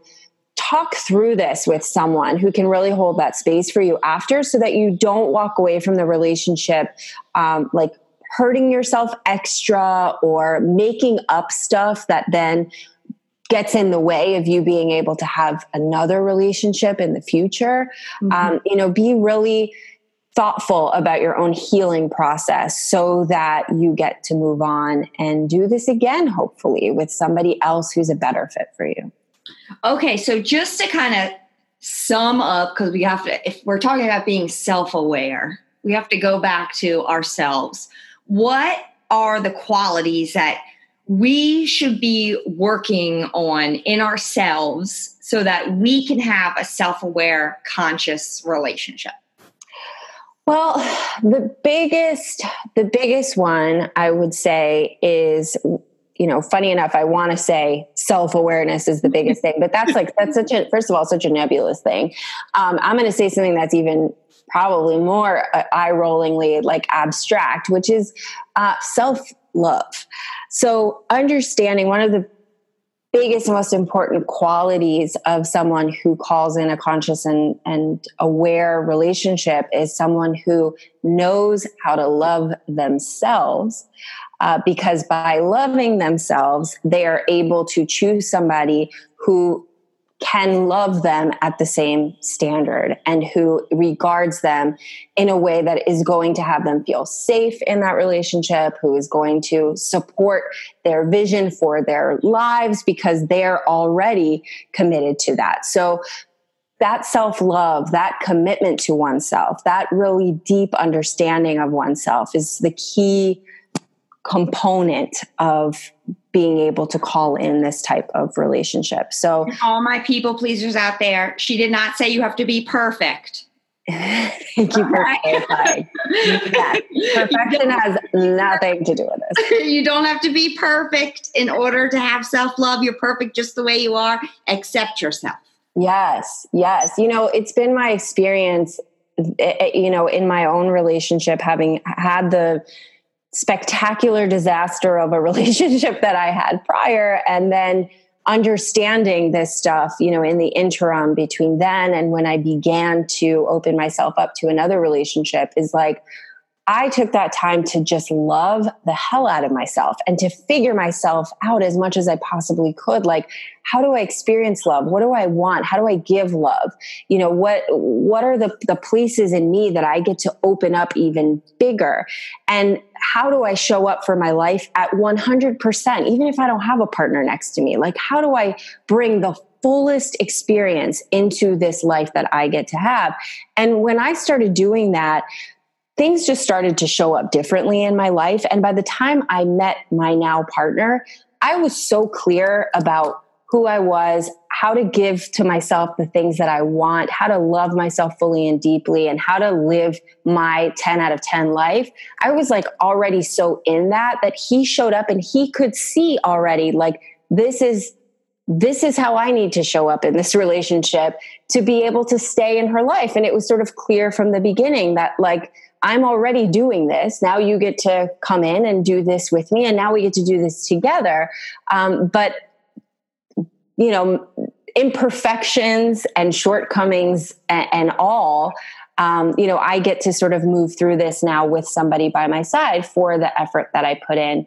talk through this with someone who can really hold that space for you after so that you don't walk away from the relationship um, like hurting yourself extra or making up stuff that then gets in the way of you being able to have another relationship in the future. Mm-hmm. Um, you know, be really thoughtful about your own healing process so that you get to move on and do this again, hopefully, with somebody else who's a better fit for you. Okay, so just to kind of sum up, because we have to, if we're talking about being self aware, we have to go back to ourselves what are the qualities that we should be working on in ourselves so that we can have a self-aware conscious relationship? Well the biggest the biggest one i would say is you know funny enough i want to say self-awareness is the biggest thing but that's like that's such a first of all such a nebulous thing. Um, i'm going to say something that's even probably more uh, eye rollingly like abstract, which is uh, self love. So, understanding one of the biggest most important qualities of someone who calls in a conscious and, and aware relationship is someone who knows how to love themselves. Uh, because by loving themselves, they are able to choose somebody who can love them at the same standard and who regards them in a way that is going to have them feel safe in that relationship, who is going to support their vision for their lives because they're already committed to that. So that self love, that commitment to oneself, that really deep understanding of oneself is the key component of being able to call in this type of relationship. So, all my people pleasers out there, she did not say you have to be perfect. Thank you for clarifying. yes. Perfection has nothing to do with this. you don't have to be perfect in order to have self love. You're perfect just the way you are. Accept yourself. Yes, yes. You know, it's been my experience, eh, eh, you know, in my own relationship, having had the spectacular disaster of a relationship that I had prior and then understanding this stuff, you know, in the interim between then and when I began to open myself up to another relationship is like I took that time to just love the hell out of myself and to figure myself out as much as I possibly could. Like, how do I experience love? What do I want? How do I give love? You know, what what are the, the places in me that I get to open up even bigger? And how do I show up for my life at 100%, even if I don't have a partner next to me? Like, how do I bring the fullest experience into this life that I get to have? And when I started doing that, things just started to show up differently in my life. And by the time I met my now partner, I was so clear about who I was, how to give to myself the things that I want, how to love myself fully and deeply, and how to live my 10 out of 10 life. I was like already so in that that he showed up and he could see already like this is this is how I need to show up in this relationship to be able to stay in her life. And it was sort of clear from the beginning that like I'm already doing this. Now you get to come in and do this with me, and now we get to do this together. Um, but, you know, imperfections and shortcomings and, and all, um, you know, I get to sort of move through this now with somebody by my side for the effort that I put in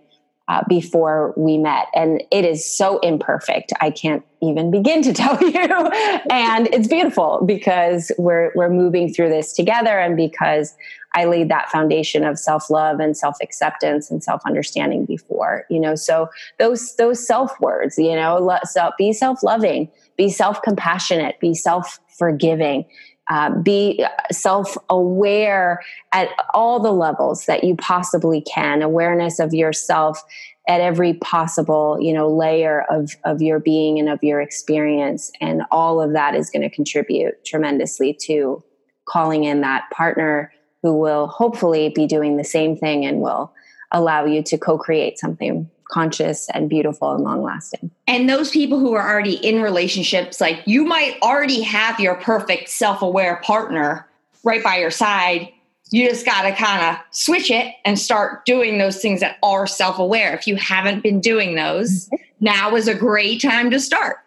uh, before we met. And it is so imperfect. I can't even begin to tell you. and it's beautiful because we're, we're moving through this together and because I laid that foundation of self-love and self-acceptance and self-understanding before, you know, so those, those self words, you know, let, so be self-loving, be self-compassionate, be self-forgiving, uh, be self aware at all the levels that you possibly can, awareness of yourself at every possible you know layer of of your being and of your experience. And all of that is going to contribute tremendously to calling in that partner who will hopefully be doing the same thing and will allow you to co-create something conscious and beautiful and long lasting. And those people who are already in relationships, like you might already have your perfect self aware partner right by your side. You just got to kind of switch it and start doing those things that are self aware. If you haven't been doing those, mm-hmm. now is a great time to start.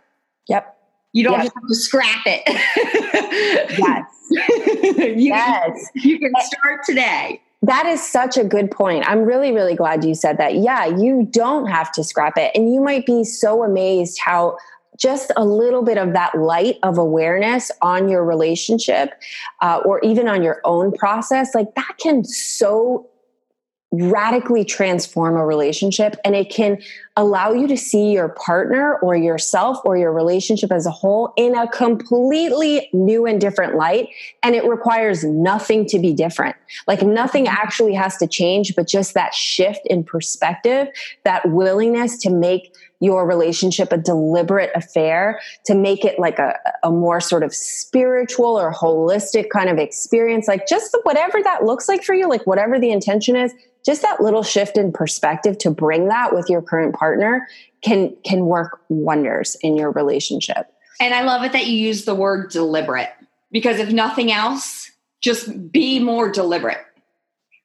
Yep. You don't have to scrap it. yes. you, yes. You can start today. That is such a good point. I'm really, really glad you said that. Yeah, you don't have to scrap it. And you might be so amazed how just a little bit of that light of awareness on your relationship uh, or even on your own process, like that can so radically transform a relationship and it can allow you to see your partner or yourself or your relationship as a whole in a completely new and different light. And it requires nothing to be different. Like nothing actually has to change, but just that shift in perspective, that willingness to make your relationship a deliberate affair, to make it like a, a more sort of spiritual or holistic kind of experience. Like just whatever that looks like for you, like whatever the intention is, just that little shift in perspective to bring that with your current partner can can work wonders in your relationship. And I love it that you use the word deliberate because if nothing else, just be more deliberate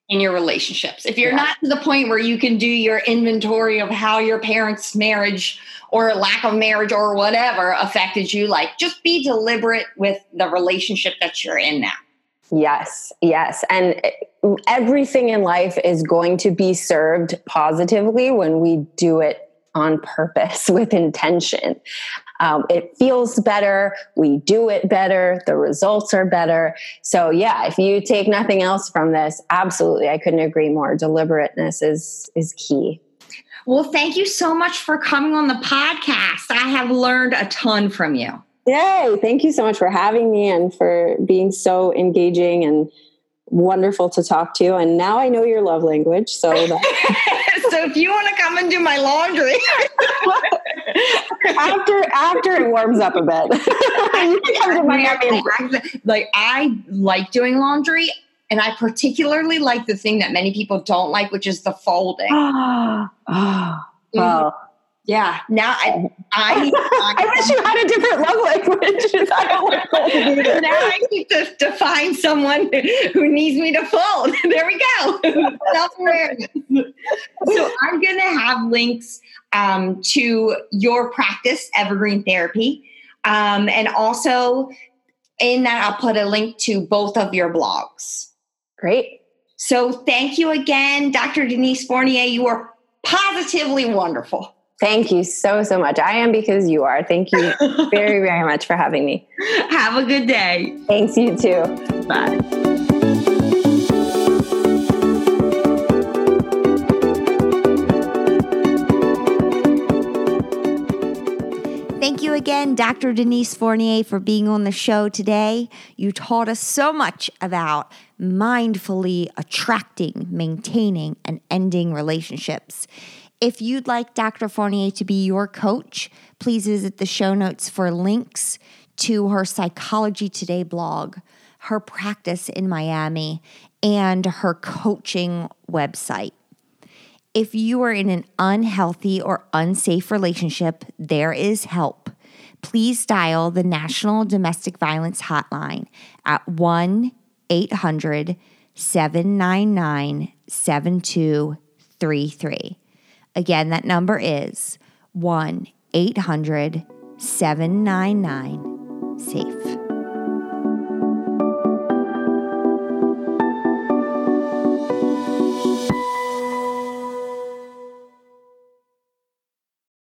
in your relationships. If you're yeah. not to the point where you can do your inventory of how your parents' marriage or lack of marriage or whatever affected you, like just be deliberate with the relationship that you're in now. Yes, yes. And everything in life is going to be served positively when we do it on purpose with intention. Um, it feels better. We do it better. The results are better. So, yeah, if you take nothing else from this, absolutely, I couldn't agree more. Deliberateness is is key. Well, thank you so much for coming on the podcast. I have learned a ton from you. Yay! Thank you so much for having me and for being so engaging and wonderful to talk to. And now I know your love language. So, that- so if you want to come and do my laundry after after it warms up a bit, you can come to Miami. Like I like doing laundry. And I particularly like the thing that many people don't like, which is the folding. oh, oh mm-hmm. well, yeah. Now I, I, I, I wish you had a different love language. I don't like Now I need to, to find someone who needs me to fold. There we go. Self awareness. so I'm going to have links um, to your practice, Evergreen Therapy, um, and also in that I'll put a link to both of your blogs. Great. So thank you again, Dr. Denise Fournier. You are positively wonderful. Thank you so, so much. I am because you are. Thank you very, very much for having me. Have a good day. Thanks, you too. Bye. Thank you again, Dr. Denise Fournier, for being on the show today. You taught us so much about mindfully attracting, maintaining, and ending relationships. If you'd like Dr. Fournier to be your coach, please visit the show notes for links to her Psychology Today blog, her practice in Miami, and her coaching website. If you are in an unhealthy or unsafe relationship, there is help. Please dial the National Domestic Violence Hotline at 1 800 799 7233. Again, that number is 1 800 799 SAFE.